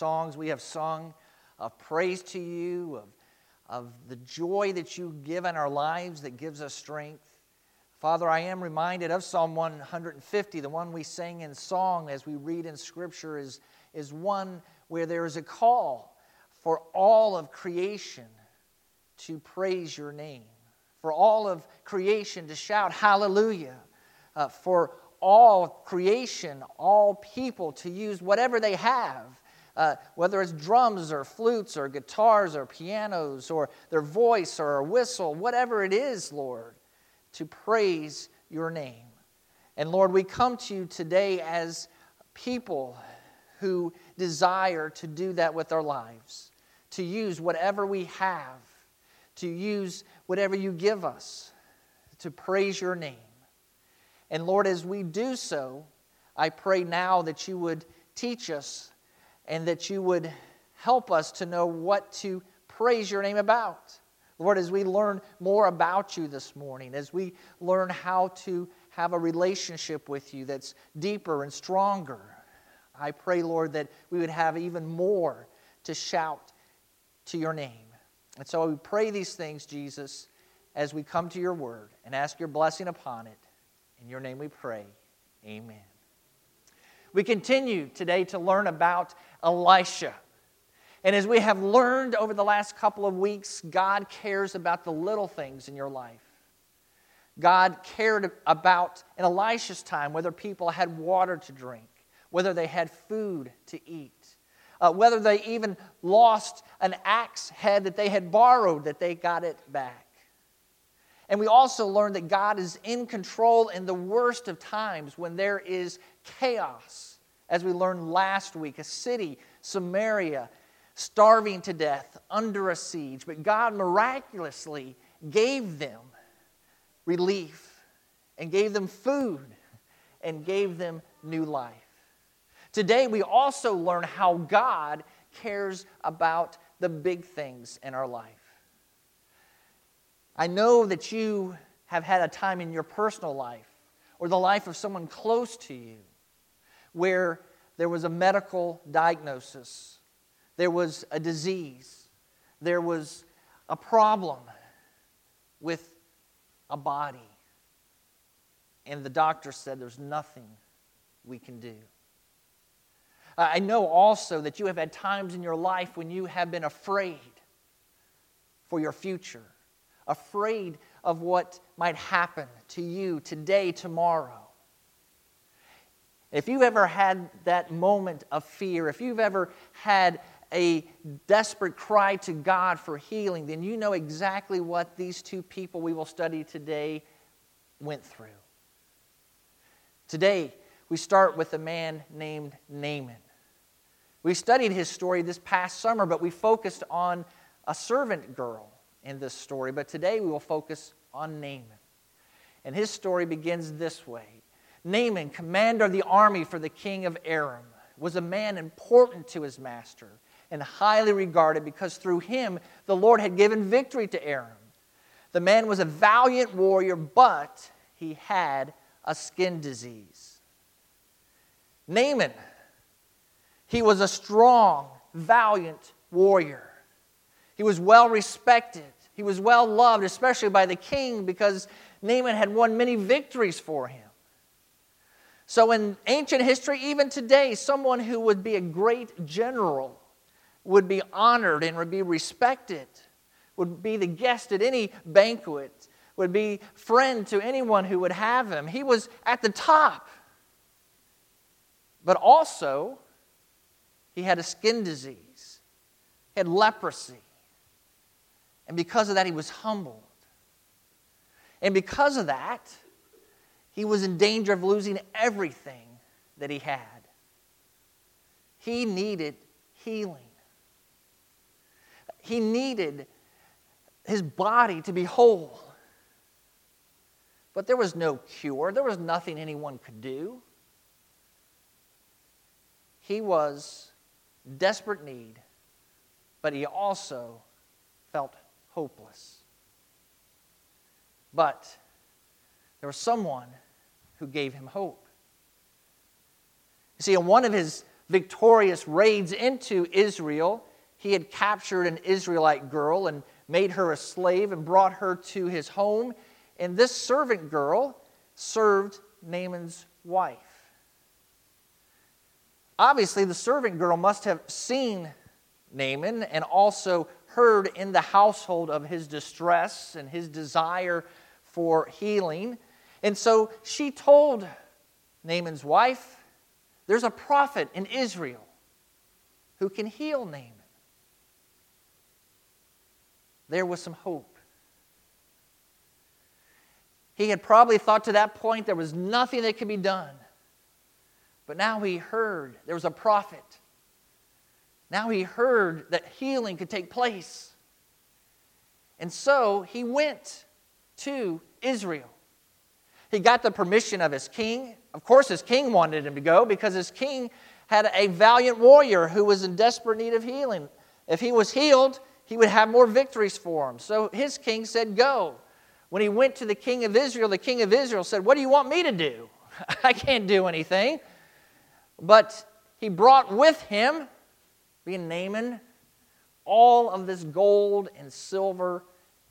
songs we have sung of praise to you, of, of the joy that you give in our lives that gives us strength. Father, I am reminded of Psalm 150, the one we sang in song as we read in Scripture, is, is one where there is a call for all of creation to praise your name, for all of creation to shout hallelujah, uh, for all creation, all people to use whatever they have uh, whether it's drums or flutes or guitars or pianos or their voice or a whistle, whatever it is, Lord, to praise your name. And Lord, we come to you today as people who desire to do that with our lives, to use whatever we have, to use whatever you give us to praise your name. And Lord, as we do so, I pray now that you would teach us and that you would help us to know what to praise your name about. Lord, as we learn more about you this morning, as we learn how to have a relationship with you that's deeper and stronger, I pray, Lord, that we would have even more to shout to your name. And so we pray these things, Jesus, as we come to your word and ask your blessing upon it. In your name we pray. Amen. We continue today to learn about Elisha. And as we have learned over the last couple of weeks, God cares about the little things in your life. God cared about, in Elisha's time, whether people had water to drink, whether they had food to eat, uh, whether they even lost an axe head that they had borrowed, that they got it back. And we also learned that God is in control in the worst of times when there is chaos as we learned last week, a city, Samaria, starving to death, under a siege. But God miraculously gave them relief and gave them food and gave them new life. Today, we also learn how God cares about the big things in our life. I know that you have had a time in your personal life or the life of someone close to you where there was a medical diagnosis, there was a disease, there was a problem with a body. And the doctor said, There's nothing we can do. I know also that you have had times in your life when you have been afraid for your future, afraid of what might happen to you today, tomorrow. If you've ever had that moment of fear, if you've ever had a desperate cry to God for healing, then you know exactly what these two people we will study today went through. Today, we start with a man named Naaman. We studied his story this past summer, but we focused on a servant girl in this story. But today we will focus on Naaman. And his story begins this way Naaman, commander of the army for the king of Aram, was a man important to his master and highly regarded because through him the Lord had given victory to Aram. The man was a valiant warrior, but he had a skin disease. Naaman, he was a strong, valiant warrior. He was well respected. He was well loved, especially by the king, because Naaman had won many victories for him. So, in ancient history, even today, someone who would be a great general would be honored and would be respected, would be the guest at any banquet, would be friend to anyone who would have him. He was at the top. But also, he had a skin disease, he had leprosy. And because of that, he was humbled. And because of that, he was in danger of losing everything that he had. He needed healing. He needed his body to be whole. But there was no cure, there was nothing anyone could do. He was desperate need, but he also felt hopeless. But there was someone who gave him hope. You see, in one of his victorious raids into Israel, he had captured an Israelite girl and made her a slave and brought her to his home. And this servant girl served Naaman's wife. Obviously, the servant girl must have seen Naaman and also heard in the household of his distress and his desire for healing. And so she told Naaman's wife, There's a prophet in Israel who can heal Naaman. There was some hope. He had probably thought to that point there was nothing that could be done. But now he heard there was a prophet. Now he heard that healing could take place. And so he went to Israel. He got the permission of his king. Of course, his king wanted him to go because his king had a valiant warrior who was in desperate need of healing. If he was healed, he would have more victories for him. So his king said, Go. When he went to the king of Israel, the king of Israel said, What do you want me to do? I can't do anything. But he brought with him, being Naaman, all of this gold and silver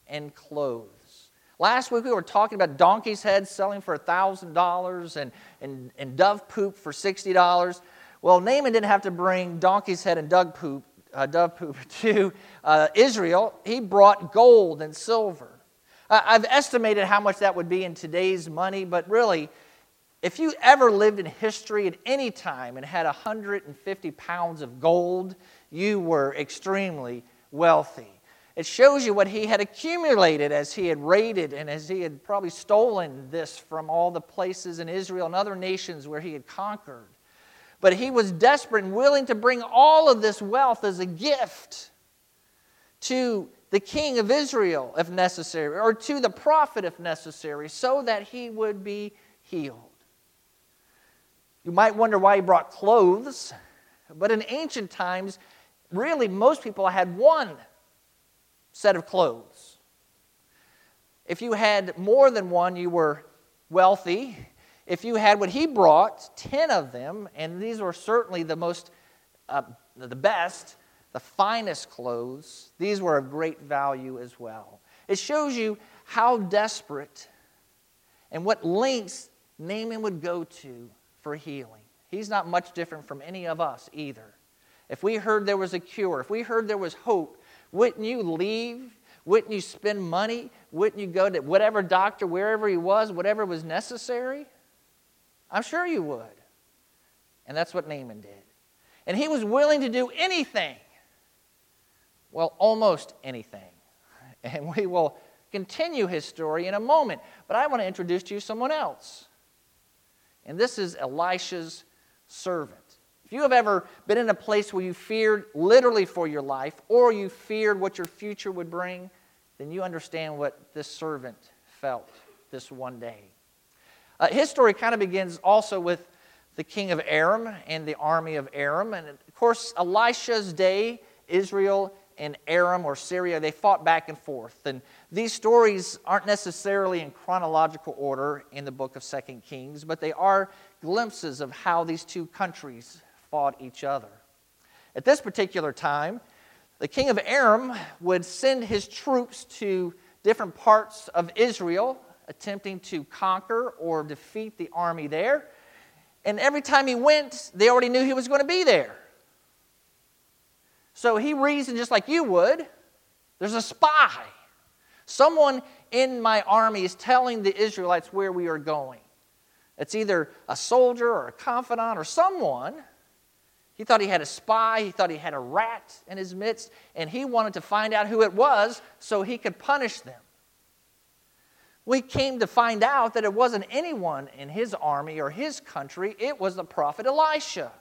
and clothes. Last week we were talking about donkey's heads selling for $1,000 and, and, and dove poop for $60. Well, Naaman didn't have to bring donkey's head and dove poop, uh, dove poop to uh, Israel. He brought gold and silver. I've estimated how much that would be in today's money, but really, if you ever lived in history at any time and had 150 pounds of gold, you were extremely wealthy. It shows you what he had accumulated as he had raided and as he had probably stolen this from all the places in Israel and other nations where he had conquered. But he was desperate and willing to bring all of this wealth as a gift to the king of Israel if necessary, or to the prophet if necessary, so that he would be healed. You might wonder why he brought clothes, but in ancient times, really most people had one set of clothes. If you had more than one, you were wealthy. If you had what he brought, 10 of them, and these were certainly the most, uh, the best, the finest clothes, these were of great value as well. It shows you how desperate and what lengths Naaman would go to for healing. He's not much different from any of us either. If we heard there was a cure, if we heard there was hope, wouldn't you leave? Wouldn't you spend money? Wouldn't you go to whatever doctor, wherever he was, whatever was necessary? I'm sure you would. And that's what Naaman did. And he was willing to do anything. Well, almost anything. And we will continue his story in a moment. But I want to introduce to you someone else. And this is Elisha's servant. If you have ever been in a place where you feared literally for your life or you feared what your future would bring, then you understand what this servant felt this one day. Uh, his story kind of begins also with the king of Aram and the army of Aram. And of course, Elisha's day, Israel and Aram or Syria, they fought back and forth. And these stories aren't necessarily in chronological order in the book of Second Kings, but they are glimpses of how these two countries fought each other. At this particular time, the king of Aram would send his troops to different parts of Israel, attempting to conquer or defeat the army there. And every time he went, they already knew he was going to be there. So he reasoned just like you would there's a spy. Someone in my army is telling the Israelites where we are going. It's either a soldier or a confidant or someone. He thought he had a spy, he thought he had a rat in his midst, and he wanted to find out who it was so he could punish them. We came to find out that it wasn't anyone in his army or his country, it was the prophet Elisha.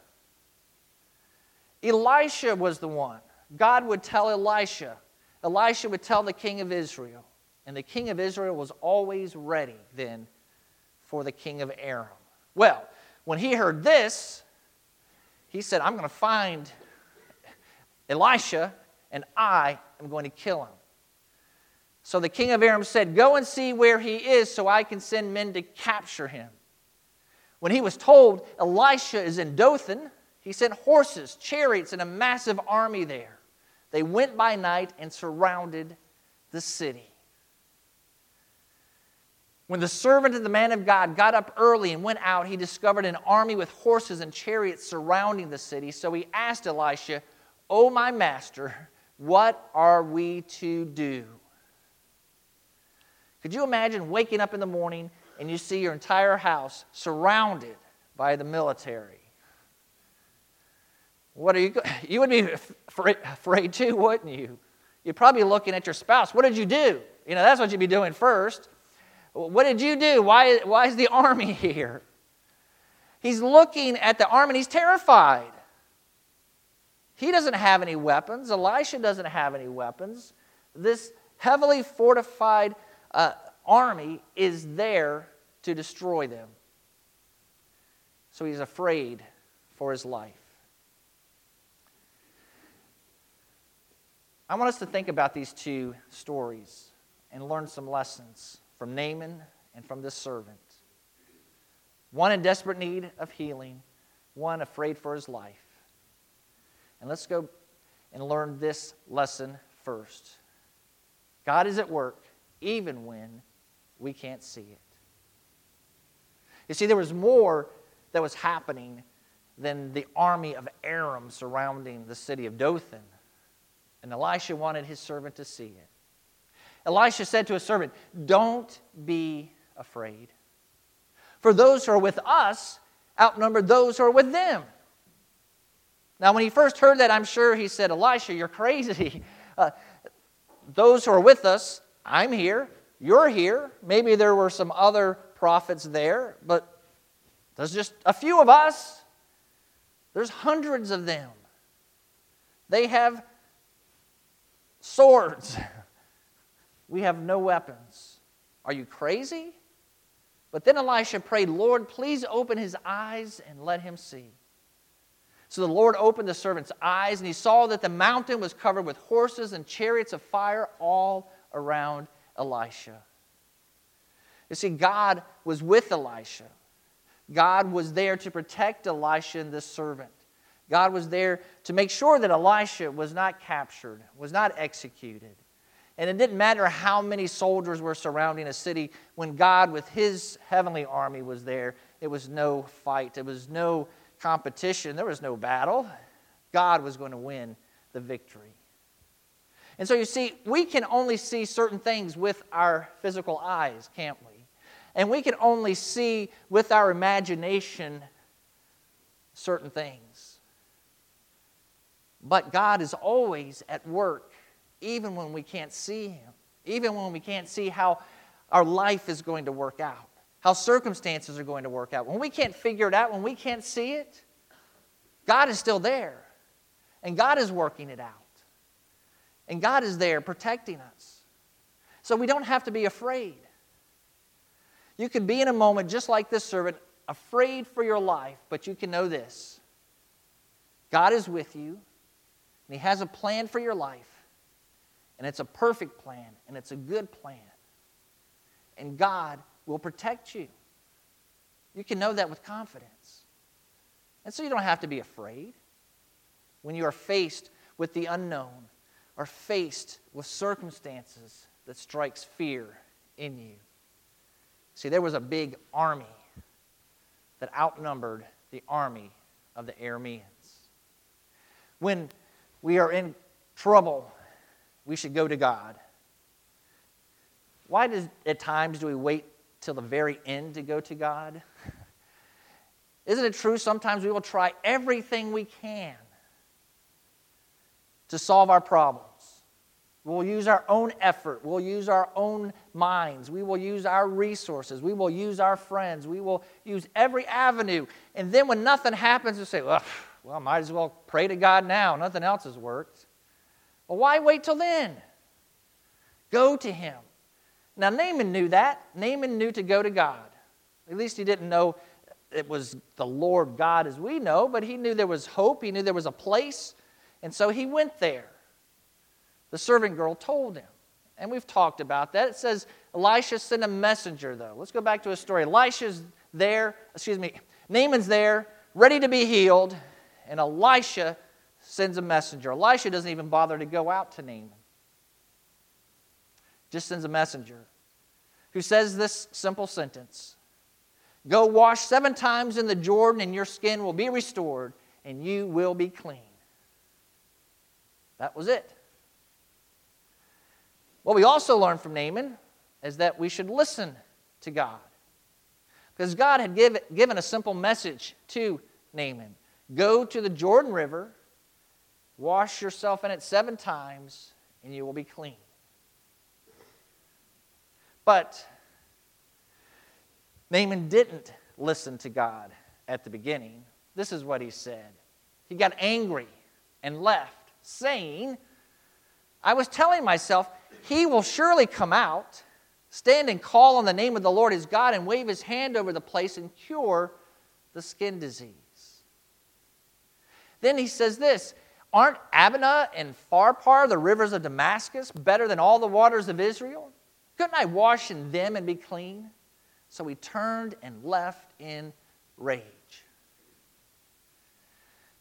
Elisha was the one. God would tell Elisha. Elisha would tell the king of Israel. And the king of Israel was always ready then for the king of Aram. Well, when he heard this, he said, I'm going to find Elisha and I am going to kill him. So the king of Aram said, Go and see where he is so I can send men to capture him. When he was told Elisha is in Dothan, He sent horses, chariots, and a massive army there. They went by night and surrounded the city. When the servant of the man of God got up early and went out, he discovered an army with horses and chariots surrounding the city. So he asked Elisha, Oh, my master, what are we to do? Could you imagine waking up in the morning and you see your entire house surrounded by the military? What are you? You would be afraid too, wouldn't you? You'd probably looking at your spouse. What did you do? You know, that's what you'd be doing first. What did you do? Why, why is the army here? He's looking at the army and he's terrified. He doesn't have any weapons. Elisha doesn't have any weapons. This heavily fortified uh, army is there to destroy them. So he's afraid for his life. I want us to think about these two stories and learn some lessons from Naaman and from this servant. One in desperate need of healing, one afraid for his life. And let's go and learn this lesson first. God is at work even when we can't see it. You see, there was more that was happening than the army of Aram surrounding the city of Dothan. And Elisha wanted his servant to see it. Elisha said to his servant, Don't be afraid. For those who are with us outnumber those who are with them. Now, when he first heard that, I'm sure he said, Elisha, you're crazy. Uh, those who are with us, I'm here, you're here. Maybe there were some other prophets there, but there's just a few of us. There's hundreds of them. They have swords. We have no weapons. Are you crazy? But then Elisha prayed, Lord, please open his eyes and let him see. So the Lord opened the servant's eyes, and he saw that the mountain was covered with horses and chariots of fire all around Elisha. You see, God was with Elisha. God was there to protect Elisha and this servant. God was there to make sure that Elisha was not captured, was not executed. And it didn't matter how many soldiers were surrounding a city, when God, with his heavenly army, was there, it was no fight, it was no competition, there was no battle. God was going to win the victory. And so you see, we can only see certain things with our physical eyes, can't we? And we can only see with our imagination certain things. But God is always at work even when we can't see Him, even when we can't see how our life is going to work out, how circumstances are going to work out. When we can't figure it out, when we can't see it, God is still there. And God is working it out. And God is there protecting us. So we don't have to be afraid. You could be in a moment just like this servant, afraid for your life, but you can know this God is with you, and He has a plan for your life. And it's a perfect plan, and it's a good plan. And God will protect you. You can know that with confidence. And so you don't have to be afraid when you are faced with the unknown or faced with circumstances that strikes fear in you. See, there was a big army that outnumbered the army of the Arameans. When we are in trouble we should go to God. Why does at times do we wait till the very end to go to God? Isn't it true sometimes we will try everything we can to solve our problems? We'll use our own effort. We'll use our own minds. We will use our resources. We will use our friends. We will use every avenue. And then when nothing happens, we say, well, well, might as well pray to God now. Nothing else has worked. Well, why wait till then? Go to him. Now, Naaman knew that. Naaman knew to go to God. At least he didn't know it was the Lord God as we know, but he knew there was hope. He knew there was a place. And so he went there. The servant girl told him. And we've talked about that. It says Elisha sent a messenger, though. Let's go back to a story. Elisha's there, excuse me, Naaman's there, ready to be healed. And Elisha sends a messenger. Elisha doesn't even bother to go out to Naaman, just sends a messenger who says this simple sentence Go wash seven times in the Jordan, and your skin will be restored, and you will be clean. That was it. What we also learned from Naaman is that we should listen to God. Because God had give, given a simple message to Naaman Go to the Jordan River, wash yourself in it seven times, and you will be clean. But Naaman didn't listen to God at the beginning. This is what he said. He got angry and left, saying, I was telling myself, he will surely come out, stand and call on the name of the Lord his God, and wave his hand over the place and cure the skin disease. Then he says this Aren't Abana and Pharpar, the rivers of Damascus, better than all the waters of Israel? Couldn't I wash in them and be clean? So he turned and left in rage.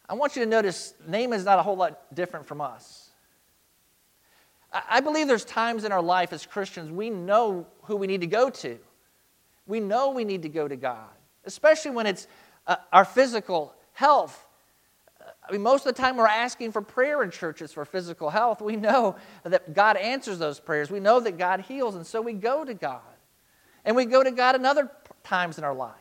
I want you to notice Naaman is not a whole lot different from us. I believe there's times in our life as Christians we know who we need to go to. We know we need to go to God, especially when it's uh, our physical health. I mean, most of the time we're asking for prayer in churches for physical health. We know that God answers those prayers. We know that God heals, and so we go to God. And we go to God in other times in our life.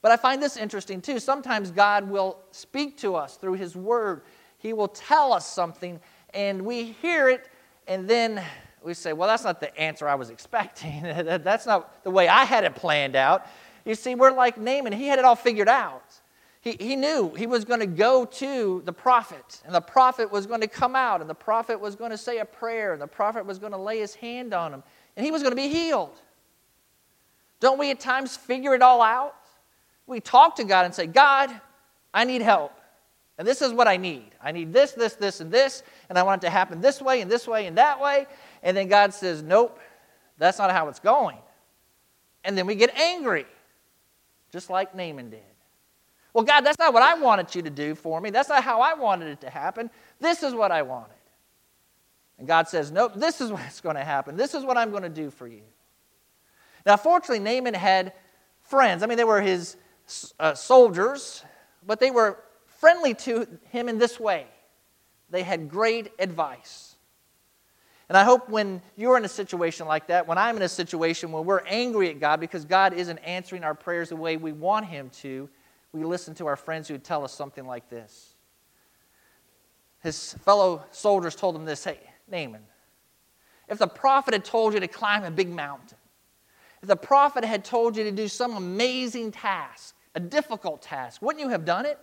But I find this interesting too. Sometimes God will speak to us through His Word, He will tell us something, and we hear it, and then we say, Well, that's not the answer I was expecting. that's not the way I had it planned out. You see, we're like Naaman, he had it all figured out. He, he knew he was going to go to the prophet, and the prophet was going to come out, and the prophet was going to say a prayer, and the prophet was going to lay his hand on him, and he was going to be healed. Don't we at times figure it all out? We talk to God and say, God, I need help. And this is what I need. I need this, this, this, and this, and I want it to happen this way and this way and that way. And then God says, Nope, that's not how it's going. And then we get angry, just like Naaman did. Well, God, that's not what I wanted you to do for me. That's not how I wanted it to happen. This is what I wanted. And God says, Nope, this is what's going to happen. This is what I'm going to do for you. Now, fortunately, Naaman had friends. I mean, they were his uh, soldiers, but they were friendly to him in this way they had great advice. And I hope when you're in a situation like that, when I'm in a situation where we're angry at God because God isn't answering our prayers the way we want Him to, we listen to our friends who would tell us something like this. His fellow soldiers told him this Hey, Naaman, if the prophet had told you to climb a big mountain, if the prophet had told you to do some amazing task, a difficult task, wouldn't you have done it?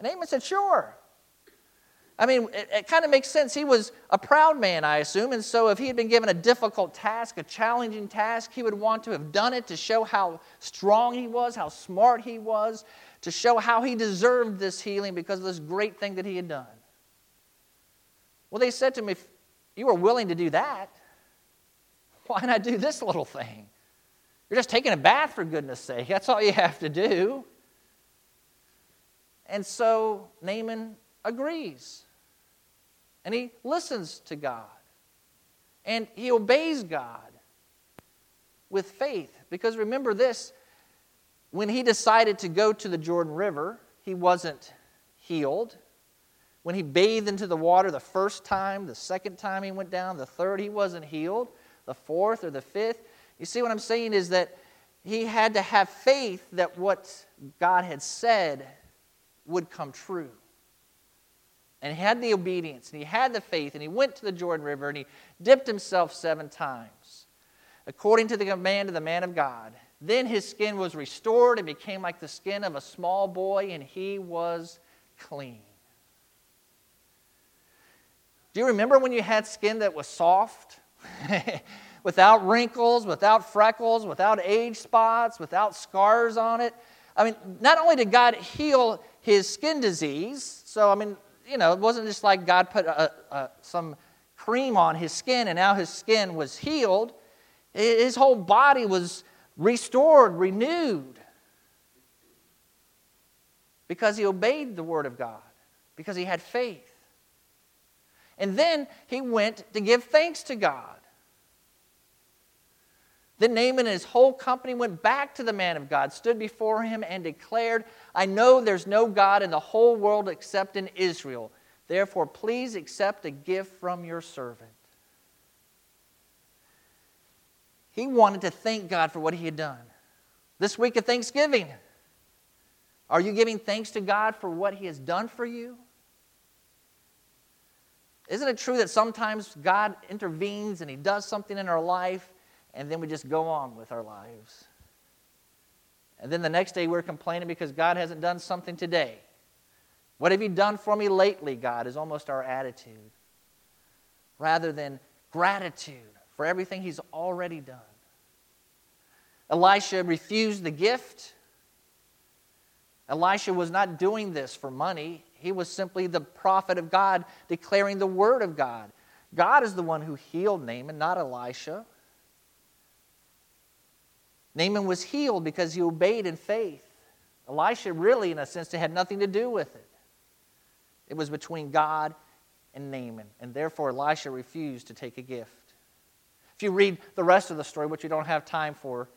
And Naaman said, Sure. I mean, it, it kind of makes sense. He was a proud man, I assume, and so if he had been given a difficult task, a challenging task, he would want to have done it to show how strong he was, how smart he was, to show how he deserved this healing because of this great thing that he had done. Well, they said to him, If you were willing to do that, why not do this little thing? You're just taking a bath, for goodness sake. That's all you have to do. And so Naaman agrees. And he listens to God. And he obeys God with faith. Because remember this when he decided to go to the Jordan River, he wasn't healed. When he bathed into the water the first time, the second time he went down, the third, he wasn't healed the fourth or the fifth. You see, what I'm saying is that he had to have faith that what God had said would come true. And he had the obedience, and he had the faith, and he went to the Jordan River, and he dipped himself seven times, according to the command of the man of God. Then his skin was restored and became like the skin of a small boy, and he was clean. Do you remember when you had skin that was soft? without wrinkles, without freckles, without age spots, without scars on it. I mean, not only did God heal his skin disease, so I mean, you know, it wasn't just like God put a, a, some cream on his skin and now his skin was healed. His whole body was restored, renewed. because he obeyed the word of God, because he had faith. And then he went to give thanks to God. Then Naaman and his whole company went back to the man of God, stood before him, and declared, I know there's no God in the whole world except in Israel. Therefore, please accept a gift from your servant. He wanted to thank God for what he had done. This week of Thanksgiving, are you giving thanks to God for what he has done for you? Isn't it true that sometimes God intervenes and he does something in our life and then we just go on with our lives. And then the next day we're complaining because God hasn't done something today. What have you done for me lately, God, is almost our attitude, rather than gratitude for everything He's already done. Elisha refused the gift. Elisha was not doing this for money. He was simply the prophet of God declaring the word of God. God is the one who healed Naaman, not Elisha. Naaman was healed because he obeyed in faith. Elisha, really, in a sense, had nothing to do with it. It was between God and Naaman, and therefore Elisha refused to take a gift. If you read the rest of the story, which you don't have time for,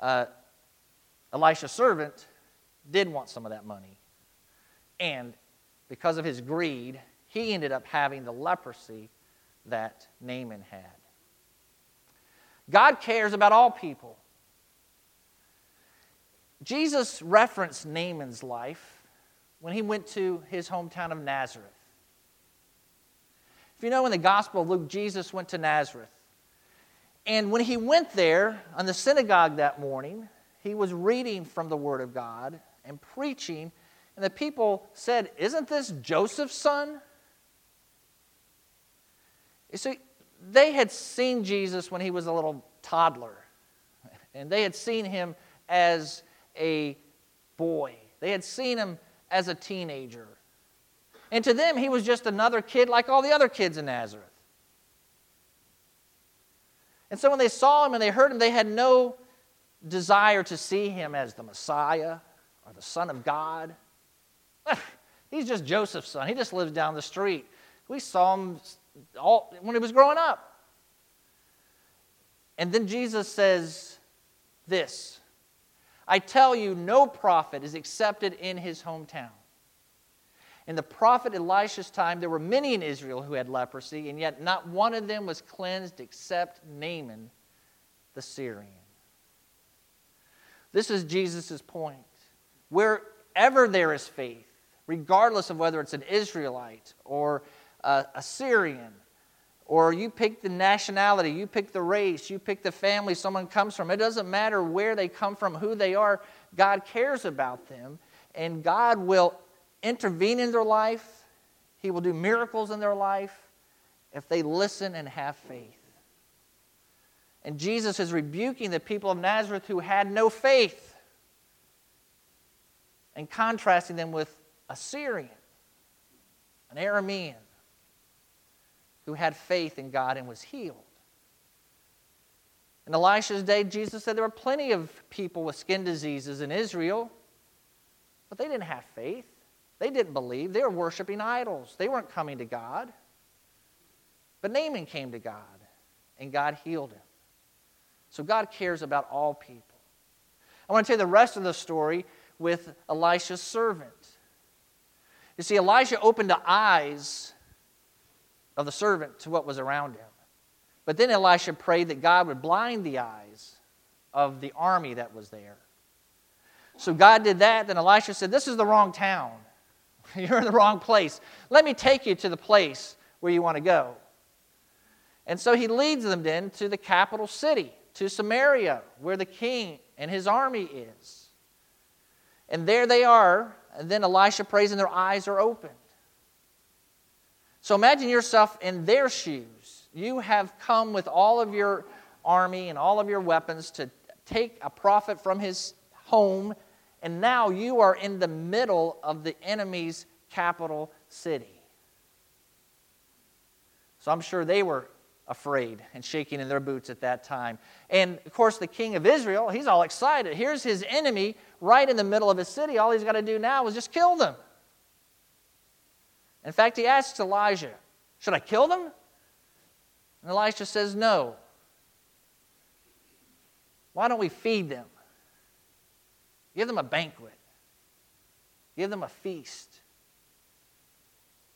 uh, Elisha's servant did want some of that money. And because of his greed, he ended up having the leprosy that Naaman had. God cares about all people. Jesus referenced Naaman's life when he went to his hometown of Nazareth. If you know in the Gospel of Luke, Jesus went to Nazareth. And when he went there on the synagogue that morning, he was reading from the Word of God and preaching. And the people said, Isn't this Joseph's son? You see, they had seen Jesus when he was a little toddler, and they had seen him as a boy. They had seen him as a teenager. And to them, he was just another kid like all the other kids in Nazareth. And so when they saw him and they heard him, they had no desire to see him as the Messiah or the Son of God. He's just Joseph's son. He just lives down the street. We saw him all, when he was growing up. And then Jesus says this I tell you, no prophet is accepted in his hometown. In the prophet Elisha's time, there were many in Israel who had leprosy, and yet not one of them was cleansed except Naaman the Syrian. This is Jesus' point. Wherever there is faith, regardless of whether it's an Israelite or a, a Syrian or you pick the nationality, you pick the race, you pick the family someone comes from. It doesn't matter where they come from, who they are, God cares about them, and God will intervene in their life. He will do miracles in their life if they listen and have faith. And Jesus is rebuking the people of Nazareth who had no faith and contrasting them with a Syrian, an Aramean, who had faith in God and was healed. In Elisha's day, Jesus said there were plenty of people with skin diseases in Israel, but they didn't have faith. They didn't believe. They were worshiping idols. They weren't coming to God. But Naaman came to God, and God healed him. So God cares about all people. I want to tell you the rest of the story with Elisha's servant. You see, Elisha opened the eyes of the servant to what was around him. But then Elisha prayed that God would blind the eyes of the army that was there. So God did that. Then Elisha said, This is the wrong town. You're in the wrong place. Let me take you to the place where you want to go. And so he leads them then to the capital city, to Samaria, where the king and his army is. And there they are. And then Elisha prays, and their eyes are opened. So imagine yourself in their shoes. You have come with all of your army and all of your weapons to take a prophet from his home, and now you are in the middle of the enemy's capital city. So I'm sure they were afraid and shaking in their boots at that time. And of course, the king of Israel, he's all excited. Here's his enemy right in the middle of his city. All he's got to do now is just kill them. In fact, he asks Elijah, Should I kill them? And Elisha says, No. Why don't we feed them? Give them a banquet, give them a feast.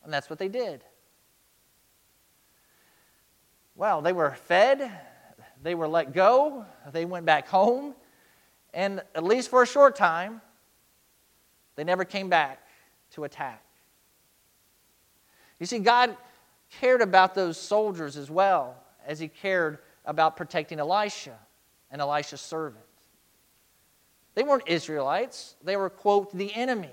And that's what they did. Well, they were fed, they were let go, they went back home, and at least for a short time, they never came back to attack. You see, God cared about those soldiers as well as he cared about protecting Elisha and Elisha's servant. They weren't Israelites, they were, quote, the enemy.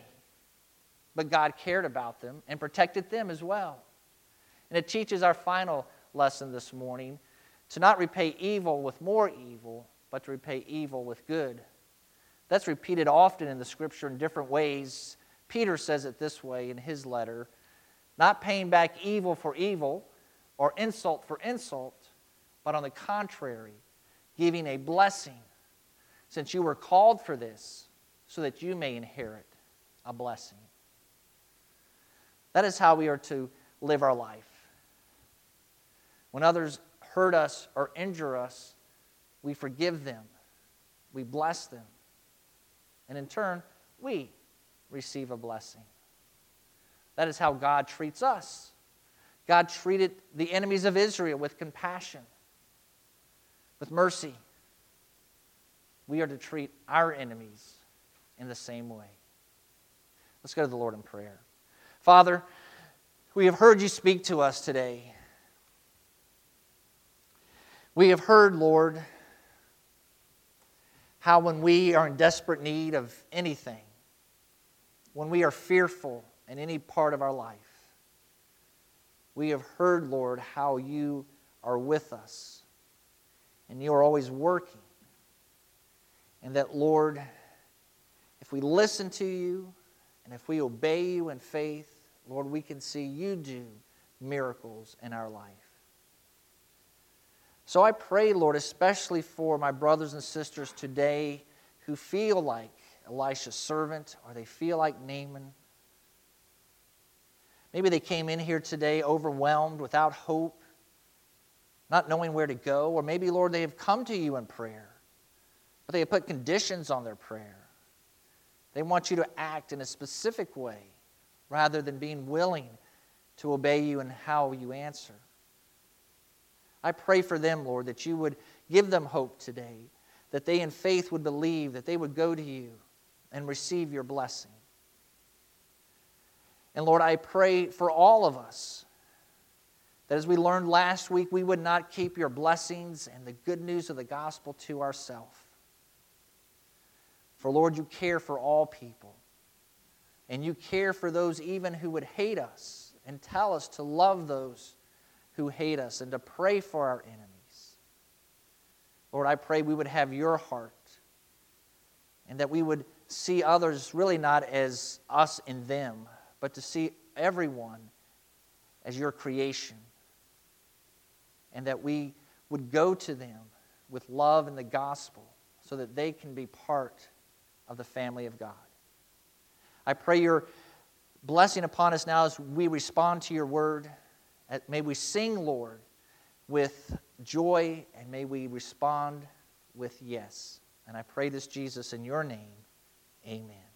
But God cared about them and protected them as well. And it teaches our final lesson this morning to not repay evil with more evil, but to repay evil with good. That's repeated often in the scripture in different ways. Peter says it this way in his letter not paying back evil for evil or insult for insult, but on the contrary, giving a blessing, since you were called for this, so that you may inherit a blessing. That is how we are to live our life. When others hurt us or injure us, we forgive them, we bless them, and in turn, we receive a blessing. That is how God treats us. God treated the enemies of Israel with compassion, with mercy. We are to treat our enemies in the same way. Let's go to the Lord in prayer. Father, we have heard you speak to us today. We have heard, Lord, how when we are in desperate need of anything, when we are fearful in any part of our life, we have heard, Lord, how you are with us and you are always working. And that, Lord, if we listen to you and if we obey you in faith, Lord, we can see you do miracles in our life. So I pray, Lord, especially for my brothers and sisters today who feel like Elisha's servant or they feel like Naaman. Maybe they came in here today overwhelmed, without hope, not knowing where to go. Or maybe, Lord, they have come to you in prayer, but they have put conditions on their prayer. They want you to act in a specific way rather than being willing to obey you in how you answer. I pray for them, Lord, that you would give them hope today, that they in faith would believe, that they would go to you and receive your blessing. And Lord, I pray for all of us that as we learned last week, we would not keep your blessings and the good news of the gospel to ourselves. For Lord, you care for all people. And you care for those even who would hate us and tell us to love those who hate us and to pray for our enemies. Lord, I pray we would have your heart and that we would see others really not as us in them, but to see everyone as your creation. And that we would go to them with love and the gospel so that they can be part of the family of God. I pray your blessing upon us now as we respond to your word. May we sing, Lord, with joy, and may we respond with yes. And I pray this, Jesus, in your name. Amen.